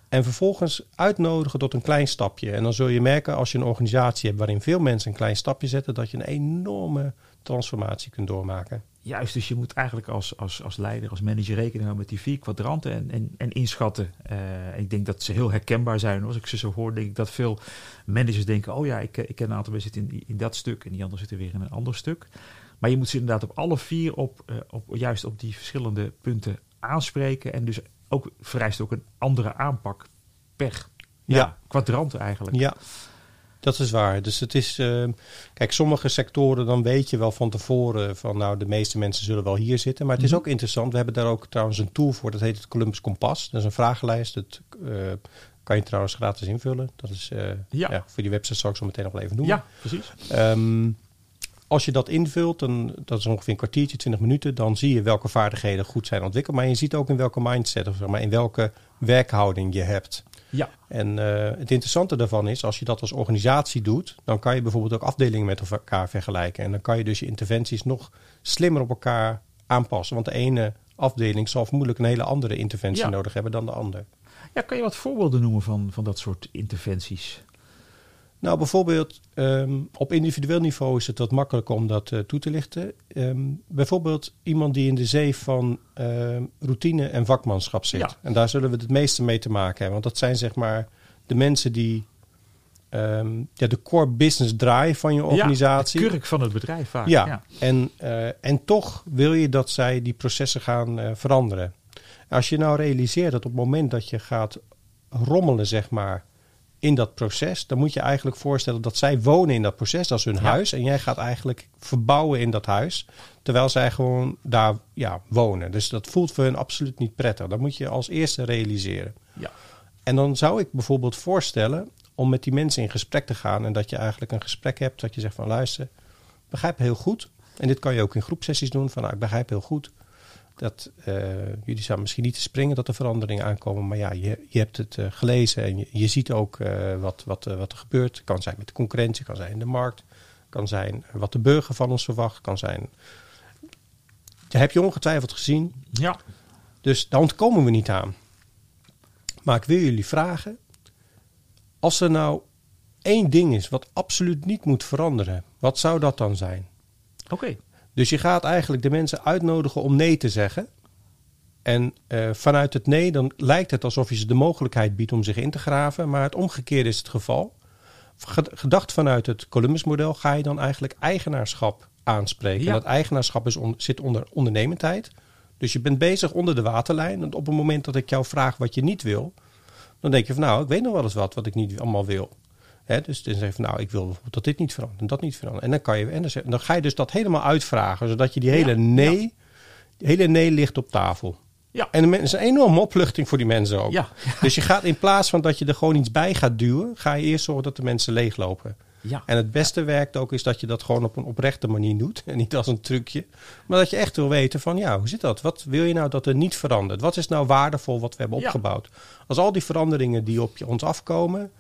Speaker 1: En vervolgens uitnodigen tot een klein stapje. En dan zul je merken als je een organisatie hebt waarin veel mensen een klein stapje zetten, dat je een enorme transformatie kunt doormaken.
Speaker 3: Juist, dus je moet eigenlijk als, als, als leider, als manager rekening houden met die vier kwadranten en, en, en inschatten. Uh, ik denk dat ze heel herkenbaar zijn. Als ik ze zo hoor, denk ik dat veel managers denken: oh ja, ik, ik ken een aantal mensen zitten in, in dat stuk en die anderen zitten weer in een ander stuk. Maar je moet ze inderdaad op alle vier, op, uh, op, juist op die verschillende punten aanspreken. En dus ook vereist ook een andere aanpak per ja,
Speaker 1: Ja.
Speaker 3: kwadrant eigenlijk.
Speaker 1: Ja, dat is waar. Dus het is, uh, kijk, sommige sectoren dan weet je wel van tevoren van nou de meeste mensen zullen wel hier zitten. Maar het is
Speaker 3: Mhm.
Speaker 1: ook interessant. We hebben daar ook trouwens een tool voor. Dat heet het Columbus Kompas. Dat is een vragenlijst. Dat uh, kan je trouwens gratis invullen. Dat is uh,
Speaker 3: Ja.
Speaker 1: ja. voor die website zal ik zo meteen nog wel even noemen.
Speaker 3: Ja, precies.
Speaker 1: Um, als je dat invult, dan, dat is ongeveer een kwartiertje, 20 minuten, dan zie je welke vaardigheden goed zijn ontwikkeld. Maar je ziet ook in welke mindset of zeg maar in welke werkhouding je hebt.
Speaker 3: Ja.
Speaker 1: En uh, het interessante daarvan is, als je dat als organisatie doet, dan kan je bijvoorbeeld ook afdelingen met elkaar vergelijken. En dan kan je dus je interventies nog slimmer op elkaar aanpassen. Want de ene afdeling zal vermoedelijk een hele andere interventie
Speaker 3: Ja.
Speaker 1: nodig hebben dan de ander.
Speaker 3: Ja, kan je wat voorbeelden noemen van, van dat soort interventies?
Speaker 1: Nou, bijvoorbeeld ehm, op individueel niveau is het wat makkelijker om dat eh, toe te lichten. Ehm, bijvoorbeeld iemand die in de zee van ehm, routine en vakmanschap zit.
Speaker 3: Ja.
Speaker 1: En daar zullen we het meeste mee te maken hebben. Want dat zijn zeg maar de mensen die ja, de core business draaien van je organisatie.
Speaker 3: Ja, de kurk van het bedrijf vaak.
Speaker 1: Ja,
Speaker 3: ja.
Speaker 1: En, eh, en toch wil je dat zij die processen gaan eh, veranderen. Als je nou realiseert dat op het moment dat je gaat rommelen, zeg maar, in dat proces, dan moet je eigenlijk voorstellen dat zij wonen in dat proces, dat is hun
Speaker 3: Ja.
Speaker 1: huis. En jij gaat eigenlijk verbouwen in dat huis, terwijl zij gewoon daar ja, wonen. Dus dat voelt voor hun absoluut niet prettig. Dat moet je als eerste realiseren.
Speaker 3: Ja.
Speaker 1: En dan zou ik bijvoorbeeld voorstellen om met die mensen in gesprek te gaan. En dat je eigenlijk een gesprek hebt dat je zegt van luister, begrijp heel goed. En dit kan je ook in groepsessies doen. Van nou, ik begrijp heel goed dat eh, jullie staan misschien niet te springen dat er veranderingen aankomen. Maar ja, je, je hebt het eh, gelezen en je, je ziet ook eh, wat, wat, wat er gebeurt. kan zijn met de concurrentie, kan zijn in de markt. kan zijn wat de burger van ons verwacht. kan zijn... Dat heb je ongetwijfeld gezien.
Speaker 3: ja.
Speaker 1: Dus daar ontkomen we niet aan. Maar ik wil jullie vragen: als er nou één ding is wat absoluut niet moet veranderen, wat zou dat dan zijn?
Speaker 3: Oké.
Speaker 1: Dus je gaat eigenlijk de mensen uitnodigen om nee te zeggen. En eh, vanuit het nee, dan lijkt het alsof je ze de mogelijkheid biedt om zich in te graven. Maar het omgekeerde is het geval. Ge- Gedacht vanuit het Columbus-model ga je dan eigenlijk eigenaarschap aanspreken.
Speaker 3: Ja.
Speaker 1: En dat eigenaarschap is on- zit onder ondernemendheid. Dus je bent bezig onder de waterlijn. En op het moment dat ik jou vraag wat je niet wil, dan denk je van nou, ik weet nog wel eens wat wat ik niet allemaal wil. Dus dan zeg je van nou, ik wil bijvoorbeeld dat dit niet verandert en dat niet verandert. En dan, kan je, en dan, ga je dus dat helemaal uitvragen, zodat je die hele
Speaker 3: Ja,
Speaker 1: nee, die hele nee ligt op tafel.
Speaker 3: Ja.
Speaker 1: En het is een enorme opluchting voor die mensen ook.
Speaker 3: Ja.
Speaker 1: Dus je gaat in plaats van dat je er gewoon iets bij gaat duwen, ga je eerst zorgen dat de mensen leeglopen.
Speaker 3: Ja.
Speaker 1: En het beste werkt ook is dat je dat gewoon op een oprechte manier doet. *laughs* En niet als een trucje. Maar dat je echt wil weten van ja, hoe zit dat? Wat wil je nou dat er niet verandert? Wat is nou waardevol wat we hebben opgebouwd? Als al die veranderingen die op je, ons afkomen,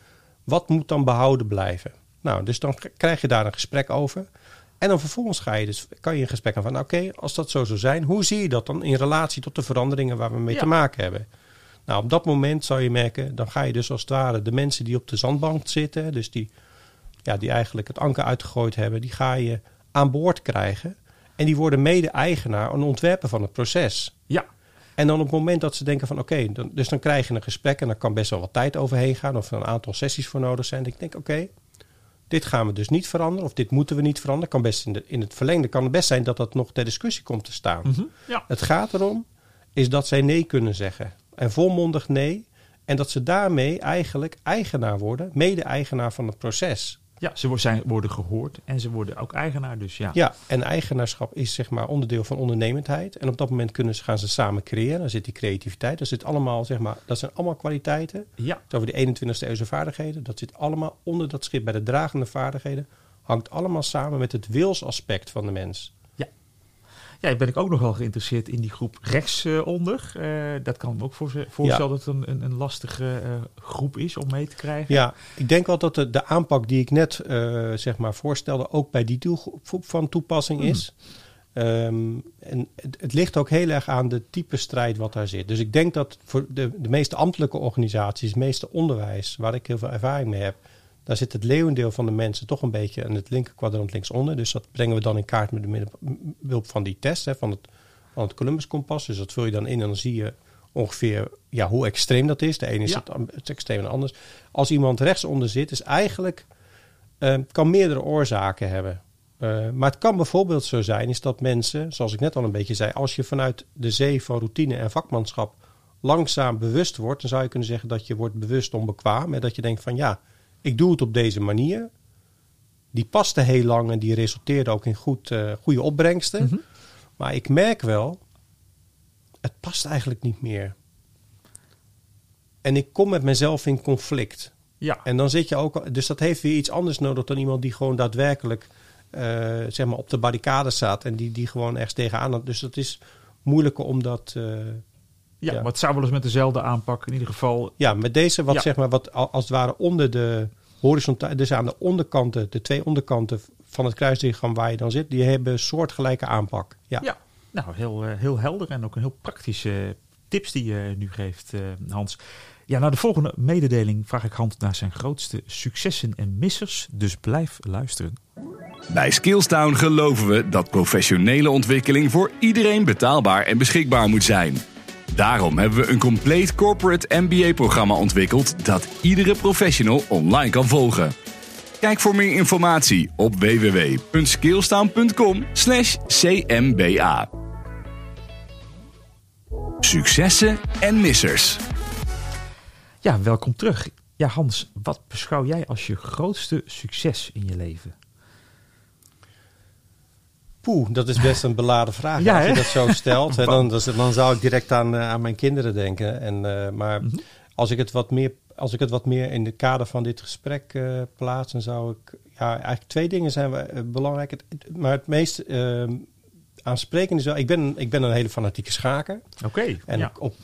Speaker 1: wat moet dan behouden blijven? Nou, dus dan krijg je daar een gesprek over. En dan vervolgens ga je dus, kan je een gesprek aan van oké, als dat zo zou zijn, hoe zie je dat dan in relatie tot de veranderingen waar we mee
Speaker 3: Ja.
Speaker 1: te maken hebben? Nou, op dat moment zal je merken, dan ga je dus als het ware de mensen die op de zandbank zitten, dus die, ja, die eigenlijk het anker uitgegooid hebben, die ga je aan boord krijgen. En die worden mede-eigenaar en ontwerper van het proces.
Speaker 3: Ja.
Speaker 1: En dan op het moment dat ze denken van oké, dan, dus dan krijg je een gesprek en dan kan best wel wat tijd overheen gaan of er een aantal sessies voor nodig zijn. Ik denk oké, dit gaan we dus niet veranderen of dit moeten we niet veranderen. Kan best in, de, in het verlengde kan het best zijn dat dat nog ter discussie komt te staan.
Speaker 3: Mhm. Ja.
Speaker 1: Het gaat erom is dat zij nee kunnen zeggen. En volmondig nee. En dat ze daarmee eigenlijk eigenaar worden, mede-eigenaar van het proces.
Speaker 3: Ja, ze zijn, worden gehoord en ze worden ook eigenaar. Dus ja.
Speaker 1: Ja, en eigenaarschap is zeg maar onderdeel van ondernemendheid. En op dat moment kunnen ze, gaan ze samen creëren. Dan zit die creativiteit. Dat, zit allemaal, zeg maar, dat zijn allemaal kwaliteiten.
Speaker 3: Ja.
Speaker 1: Het over die 21ste eeuwse vaardigheden. Dat zit allemaal onder dat schip bij de dragende vaardigheden. Hangt allemaal samen met het wilsaspect van de mens.
Speaker 3: Ja, ben ik ook nog wel geïnteresseerd in die groep rechtsonder. Eh dat kan me ook voorstellen dat het een, een, een lastige eh, groep is om mee te krijgen.
Speaker 1: Ja, ik denk wel dat de, de aanpak die ik net eh, zeg maar voorstelde ook bij die doelgroep van toepassing
Speaker 3: Hmm.
Speaker 1: is. Ehm, en het, het ligt ook heel erg aan de type strijd wat daar zit. Dus ik denk dat voor de, de meeste ambtelijke organisaties, het meeste onderwijs, waar ik heel veel ervaring mee heb, daar zit het leeuwendeel van de mensen toch een beetje aan het linker kwadrant linksonder. Dus dat brengen we dan in kaart met de hulp van die test hè, van het, van het Columbus Kompas. Dus dat vul je dan in en dan zie je ongeveer ja, hoe extreem dat is. De ene is
Speaker 3: Ja.
Speaker 1: het, am- het extreem en anders. Als iemand rechtsonder zit, is eigenlijk eh, kan meerdere oorzaken hebben. Eh, maar het kan bijvoorbeeld zo zijn, is dat mensen, zoals ik net al een beetje zei, als je vanuit de zee van routine en vakmanschap langzaam bewust wordt, dan zou je kunnen zeggen dat je wordt bewust onbekwaam. En dat je denkt van ja, ik doe het op deze manier. Die paste heel lang en die resulteerde ook in goed, eh, goede opbrengsten.
Speaker 3: Mhm.
Speaker 1: Maar ik merk wel, het past eigenlijk niet meer. En ik kom met mezelf in conflict.
Speaker 3: Ja.
Speaker 1: En dan zit je ook. Dus dat heeft weer iets anders nodig dan iemand die gewoon daadwerkelijk eh, zeg maar op de barricade staat. En die, die gewoon ergens tegenaan. Dus dat is moeilijker om dat. eh,
Speaker 3: Ja,
Speaker 1: Ja.
Speaker 3: maar het zou wel eens met dezelfde aanpak in ieder geval.
Speaker 1: ja, met deze wat
Speaker 3: Ja.
Speaker 1: zeg maar wat al- als het ware onder de horizontaal. Dus aan de onderkanten, de twee onderkanten van het kruisdiagram waar je dan zit, die hebben soortgelijke aanpak. Ja.
Speaker 3: Ja, Nou, heel, heel helder en ook een heel praktische tips die je nu geeft, Hans. Ja, naar de volgende mededeling vraag ik Hans naar zijn grootste successen en missers. Dus blijf luisteren.
Speaker 2: Bij Skillstown geloven we dat professionele ontwikkeling voor iedereen betaalbaar en beschikbaar moet zijn. Daarom hebben we een compleet corporate MBA-programma ontwikkeld dat iedere professional online kan volgen. Kijk voor meer informatie op www.skillstown.com/cmba. Successen en missers.
Speaker 3: Ja, welkom terug. Ja, Hans, wat beschouw jij als je grootste succes in je leven?
Speaker 1: Poeh, dat is best een beladen vraag ja, als je dat zo stelt. *laughs* dan, dan, zou ik direct aan, eh, aan mijn kinderen denken. En, uh, maar mhm. als, ik het wat meer, als ik het wat meer in de kader van dit gesprek uh, plaats, dan zou ik... Ja, eigenlijk twee dingen zijn belangrijk. Het, maar het meest ehm, aansprekend is wel... Ik ben, ik ben een hele fanatieke schaker.
Speaker 3: Oké.
Speaker 1: en, op,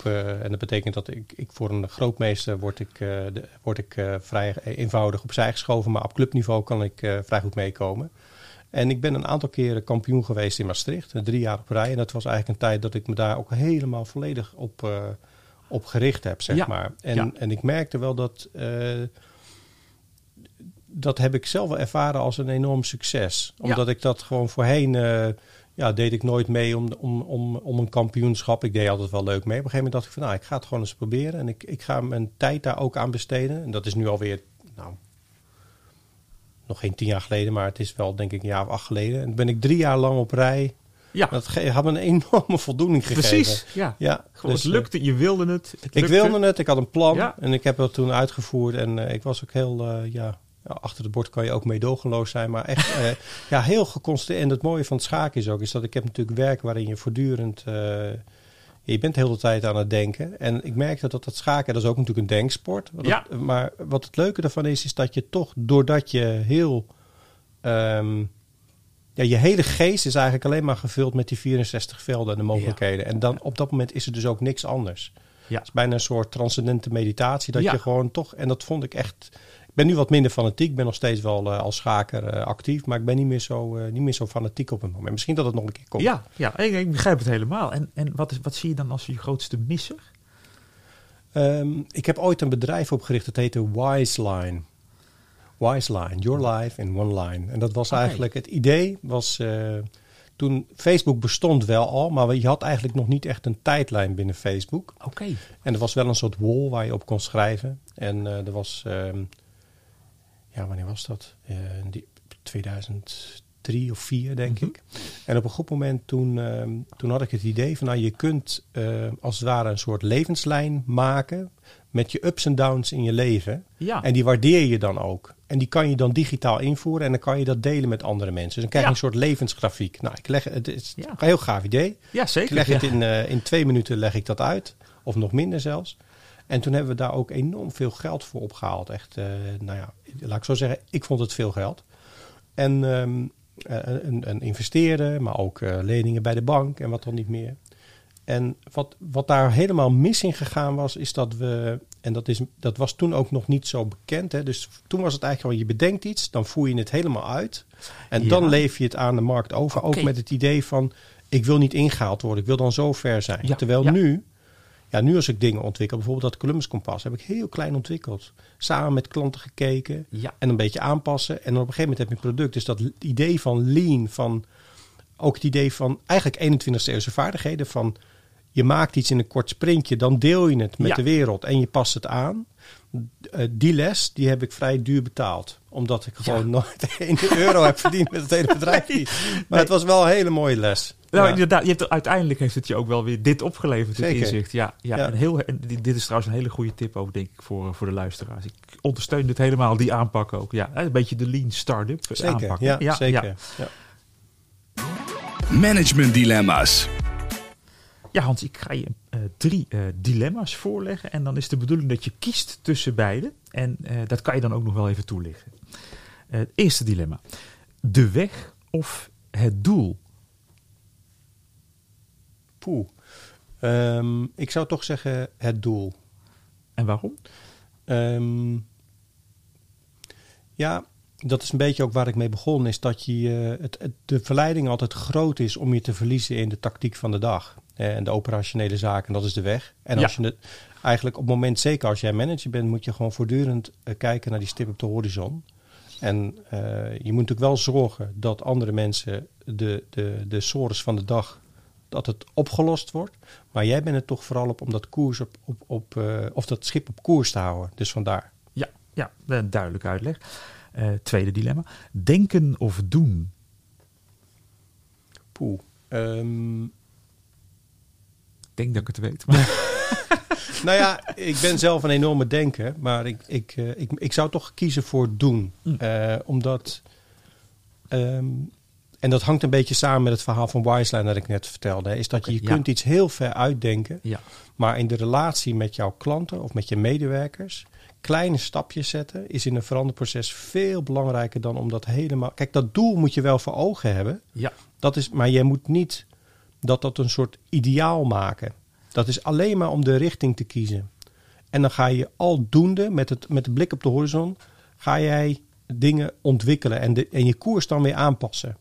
Speaker 1: en dat betekent dat ik, ik voor een grootmeester word ik, de, word ik vrij eenvoudig opzij geschoven. Maar op clubniveau kan ik vrij goed meekomen. En ik ben een aantal keren kampioen geweest in Maastricht, drie jaar op rij. En dat was eigenlijk een tijd dat ik me daar ook helemaal volledig op, uh, op gericht heb, zeg maar. En, en ik merkte wel dat, uh, dat heb ik zelf wel ervaren als een enorm succes. Omdat ik dat gewoon voorheen, uh, ja, deed ik nooit mee om, om, om, om een kampioenschap. Ik deed altijd wel leuk mee. Op een gegeven moment dacht ik van, nou, ik ga het gewoon eens proberen. En ik, ik ga mijn tijd daar ook aan besteden. En dat is nu alweer, nou, nog geen tien jaar geleden, maar het is wel denk ik een jaar of acht geleden. En ben ik drie jaar lang op rij. Ja. Dat had me een *laughs* enorme voldoening gegeven.
Speaker 3: Precies, ja. ja Gewoon, dus, het lukte, eh, je wilde het. het
Speaker 1: ik wilde het, ik had een plan ja. en ik heb het toen uitgevoerd. En uh, ik was ook heel, uh, ja, achter het bord kan je ook meedogenloos zijn, maar echt uh, *laughs* ja, heel geconstateerd. En het mooie van het schaken is ook, is dat ik heb natuurlijk werk waarin je voortdurend je bent de hele tijd aan het denken. En ik merk dat dat schaken, dat is ook natuurlijk een denksport. Ja. maar wat het leuke ervan is, is dat je toch, doordat je heel... Um, ja, je hele geest is eigenlijk alleen maar gevuld met die 64 velden en de mogelijkheden. En dan op dat moment is er dus ook niks anders. Ja. Het is bijna een soort transcendente meditatie. Dat je gewoon toch, en dat vond ik echt ben nu wat minder fanatiek. Ik ben nog steeds wel uh, als schaker uh, actief. Maar ik ben niet meer, zo, uh, niet meer zo fanatiek op het moment. Misschien dat het nog een keer komt.
Speaker 3: Ja, ja ik, ik begrijp het helemaal. En, en wat, is, wat zie je dan als je grootste misser?
Speaker 1: Um, ik heb ooit een bedrijf opgericht. Dat heette Wiseline. Wiseline. Your life in one line. En dat was okay. eigenlijk... Het idee was... toen Facebook bestond wel al, maar je had eigenlijk nog niet echt een tijdlijn binnen Facebook.
Speaker 3: Oké.
Speaker 1: En er was wel een soort wall waar je op kon schrijven. En er was um, ja, wanneer was dat? Uh, die, 2003 of 4, denk mhm. ik. En op een goed moment toen, uh, toen had ik het idee van, nou, je kunt uh, als het ware een soort levenslijn maken met je ups en downs in je leven. Ja. En die waardeer je dan ook. En die kan je dan digitaal invoeren en dan kan je dat delen met andere mensen. Dus dan krijg je een soort levensgrafiek. Nou, ik leg het is ja. een heel gaaf idee.
Speaker 3: Ja, zeker.
Speaker 1: Ik leg het in, uh, in twee minuten leg ik dat uit, of nog minder zelfs. En toen hebben we daar ook enorm veel geld voor opgehaald. Echt, uh, nou ja, laat ik zo zeggen, ik vond het veel geld. En um, een, een investeren, maar ook uh, leningen bij de bank en wat dan niet meer. En wat, wat daar helemaal mis in gegaan was, is dat we, en dat, is, dat was toen ook nog niet zo bekend. Hè? Dus toen was het eigenlijk gewoon, je bedenkt iets, dan voer je het helemaal uit. En dan leef je het aan de markt over. Ook met het idee van, ik wil niet ingehaald worden, ik wil dan zo ver zijn. Ja, Terwijl nu ja, nu als ik dingen ontwikkel, bijvoorbeeld dat Columbus Kompas, heb ik heel klein ontwikkeld. Samen met klanten gekeken ja. en een beetje aanpassen. En dan op een gegeven moment heb je een product. Dus dat idee van lean, van ook het idee van eigenlijk 21ste eeuwse vaardigheden. Van je maakt iets in een kort sprintje, dan deel je het met de wereld en je past het aan. Uh, die les, die heb ik vrij duur betaald. Omdat ik gewoon nooit *laughs* 1 euro heb verdiend met het hele bedrijf. *laughs* Nee, maar het was wel een hele mooie les.
Speaker 3: Nou, ja. inderdaad. Je hebt, uiteindelijk heeft het je ook wel weer dit opgeleverd, dit inzicht. Ja, ja, ja. Een heel, dit is trouwens een hele goede tip ook, denk ik, voor, voor de luisteraars. Ik ondersteun dit helemaal, die aanpak ook. Ja, een beetje de lean startup aanpak.
Speaker 1: Ja, ja, zeker. Ja.
Speaker 2: Management dilemma's.
Speaker 3: Ja, Hans, ik ga je uh, drie uh, dilemma's voorleggen. En dan is de bedoeling dat je kiest tussen beide. En uh, dat kan je dan ook nog wel even toelichten. het eerste dilemma. De weg of het doel?
Speaker 1: Poeh. Um, ik zou toch zeggen het doel.
Speaker 3: En waarom?
Speaker 1: Um, ja, dat is een beetje ook waar ik mee begon, is dat je, het, de verleiding altijd groot is om je te verliezen in de tactiek van de dag. En de operationele zaken, dat is de weg. En als je het eigenlijk op het moment, zeker als jij manager bent, moet je gewoon voortdurend kijken naar die stip op de horizon. En je moet natuurlijk wel zorgen dat andere mensen de, de, de sores van de dag dat het opgelost wordt. Maar jij bent er toch vooral op om dat, koers op, op, op, uh, of dat schip op koers te houden. Dus vandaar.
Speaker 3: Ja, ja duidelijk uitleg. Uh, tweede dilemma. Denken of doen?
Speaker 1: Poeh. Um...
Speaker 3: Denk dat ik het weet. *laughs*
Speaker 1: nou ja, ik ben zelf een enorme denker. Maar ik, ik, uh, ik, ik zou toch kiezen voor doen. Mm. omdat... Um, en dat hangt een beetje samen met het verhaal van Wiseline dat ik net vertelde. Is dat je, je kunt iets heel ver uitdenken.
Speaker 3: Ja.
Speaker 1: Maar in de relatie met jouw klanten of met je medewerkers... kleine stapjes zetten is in een veranderproces veel belangrijker dan om dat helemaal... Kijk, dat doel moet je wel voor ogen hebben.
Speaker 3: Ja.
Speaker 1: Dat is, maar je moet niet dat dat een soort ideaal maken. Dat is alleen maar om de richting te kiezen. En dan ga je aldoende, met, het, met de blik op de horizon... ga jij dingen ontwikkelen en, de, en je koers dan weer aanpassen.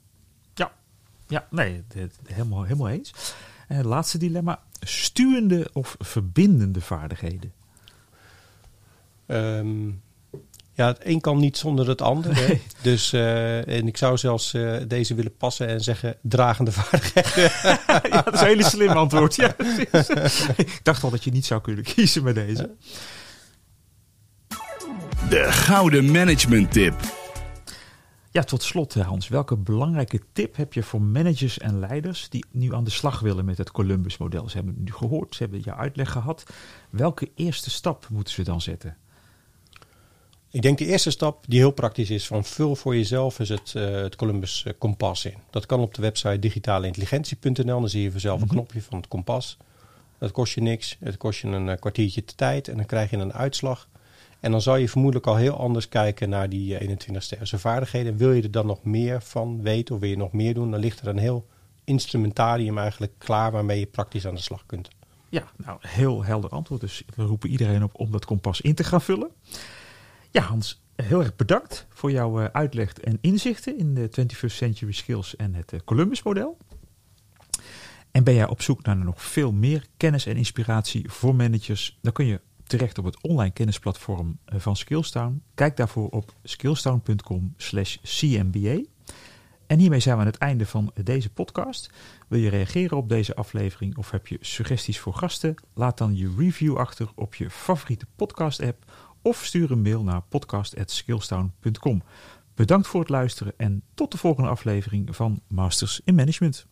Speaker 3: Ja, nee, helemaal, helemaal eens. En het laatste dilemma: stuwende of verbindende vaardigheden?
Speaker 1: Ehm, ja, het een kan niet zonder het ander. *laughs* Dus, uh, en ik zou zelfs uh, deze willen passen en zeggen dragende vaardigheden. *laughs*
Speaker 3: ja, dat is een hele slim antwoord. Ja, *laughs* ik dacht al dat je niet zou kunnen kiezen met deze.
Speaker 2: De gouden management tip.
Speaker 3: Ja, tot slot Hans, welke belangrijke tip heb je voor managers en leiders die nu aan de slag willen met het Columbus-model? Ze hebben het nu gehoord, ze hebben jouw uitleg gehad. Welke eerste stap moeten ze dan zetten?
Speaker 1: Ik denk de eerste stap die heel praktisch is van vul voor jezelf is het, uh, het Columbus uh, kompas in. Dat kan op de website digitaleintelligentie.nl. Dan zie je vanzelf een mhm. knopje van het kompas. Dat kost je niks. Het kost je een uh, kwartiertje de tijd en dan krijg je een uitslag. En dan zal je vermoedelijk al heel anders kijken naar die 21 ste vaardigheden. Wil je er dan nog meer van weten of wil je nog meer doen, dan ligt er een heel instrumentarium eigenlijk klaar waarmee je praktisch aan de slag kunt.
Speaker 3: Ja, nou heel helder antwoord. Dus we roepen iedereen op om dat kompas in te gaan vullen. Ja, Hans, heel erg bedankt voor jouw eh, uitleg en inzichten in de 21st Century Skills en het eh, Columbus-model. En ben jij op zoek naar nog veel meer kennis en inspiratie voor managers, dan kun je terecht op het online kennisplatform eh, van Skillstown. Kijk daarvoor op skillstown.com slash cmba. En hiermee zijn we aan het einde van deze podcast. Wil je reageren op deze aflevering of heb je suggesties voor gasten? Laat dan je review achter op je favoriete podcast app of stuur een mail naar podcast.skillstown.com. Bedankt voor het luisteren en tot de volgende aflevering van Masters in Management.